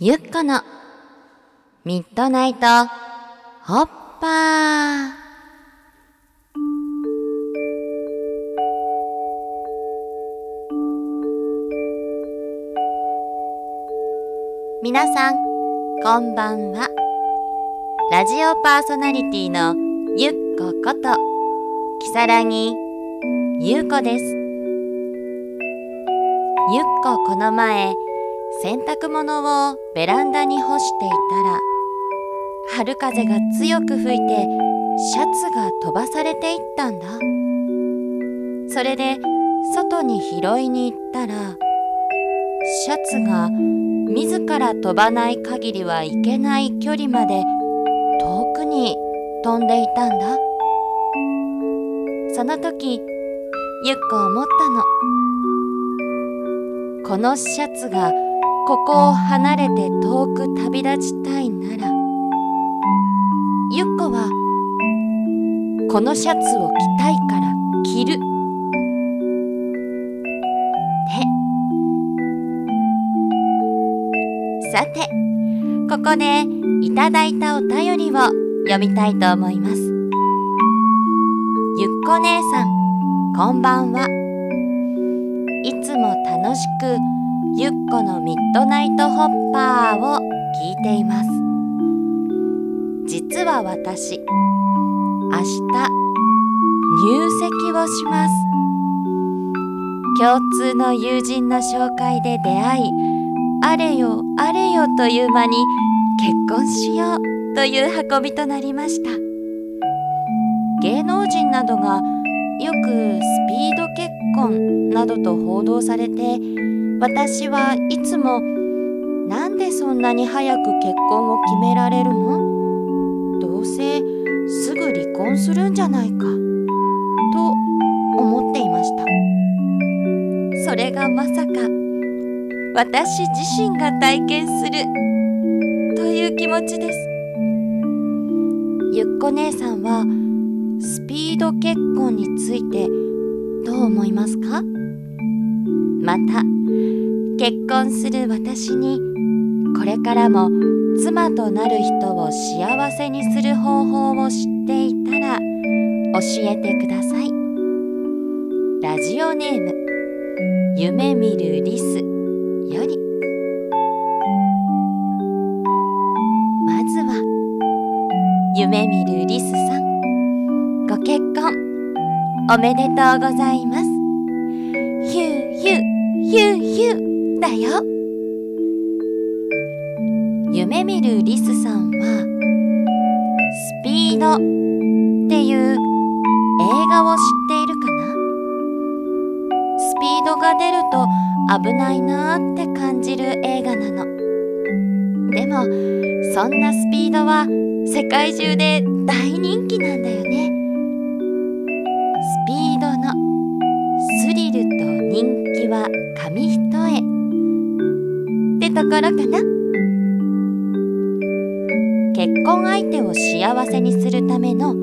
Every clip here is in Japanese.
ゆっこのミッドナイトホッパー。皆さんこんばんは。ラジオパーソナリティのゆっここときさらぎゆうこです。ゆっここの前洗濯物をベランダに干していたら春風が強く吹いてシャツが飛ばされていったんだ。それで外に拾いに行ったらシャツが自ら飛ばない限りはいけない距離まで遠くに飛んでいたんだ。その時ゆっこ思ったの。このシャツがここを離れて遠く旅立ちたいならゆっこはこのシャツを着たいから着る。でさてここでいただいたお便りを読みたいと思います。ゆっこ姉さんこんばんは。いつも楽しくゆっこのミッドナイトホッパーを聞いています。実は私明日入籍をします。共通の友人の紹介で出会いあれよあれよという間に結婚しようという運びとなりました。芸能人などがよくスピード結婚などと報道されて私はいつもなんでそんなに早く結婚を決められるのどうせすぐ離婚するんじゃないかと思っていました。それがまさか私自身が体験するという気持ちです。ゆっこ姉さんはスピード結婚についてどう思いますか？また結婚する私にこれからも妻となる人を幸せにする方法を知っていたら教えてください。ラジオネーム夢見るリスより。まずは夢見るリスさん。ご結婚おめでとうございます。ーヒューヒューだよ。夢見るリスさんはスピードっていう映画を知っているかな？スピードが出ると危ないなーって感じる映画なの。でもそんなスピードは世界中で大人気なんだよね。スピードのスリルと人気は紙一重。ってところかな。結婚相手を幸せにするための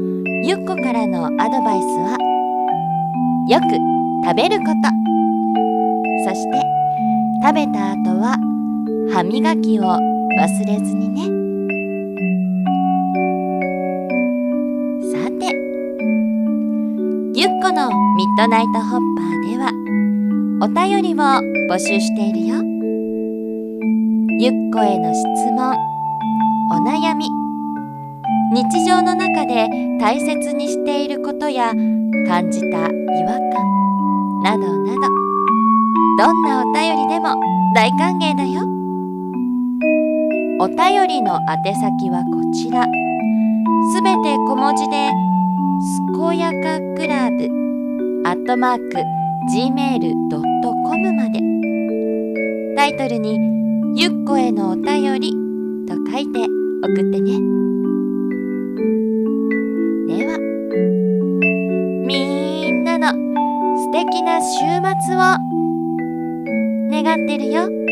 ゆっこからのアドバイスはよく食べること。そして食べた後は歯磨きを忘れずにね。さてゆっこのミッドナイトホッパーではお便りを募集しているよ。ゆっこへの質問お悩み。日常の中で大切にしていることや感じた違和感などなど。どんなお便りでも大歓迎だよ。お便りの宛先はこちら。すべて小文字で「すこやかクラブ」アットマーク gmail.com までタイトルに「ゆっこへのお便りと書いて送ってねではみんなの素敵な週末を願ってるよ。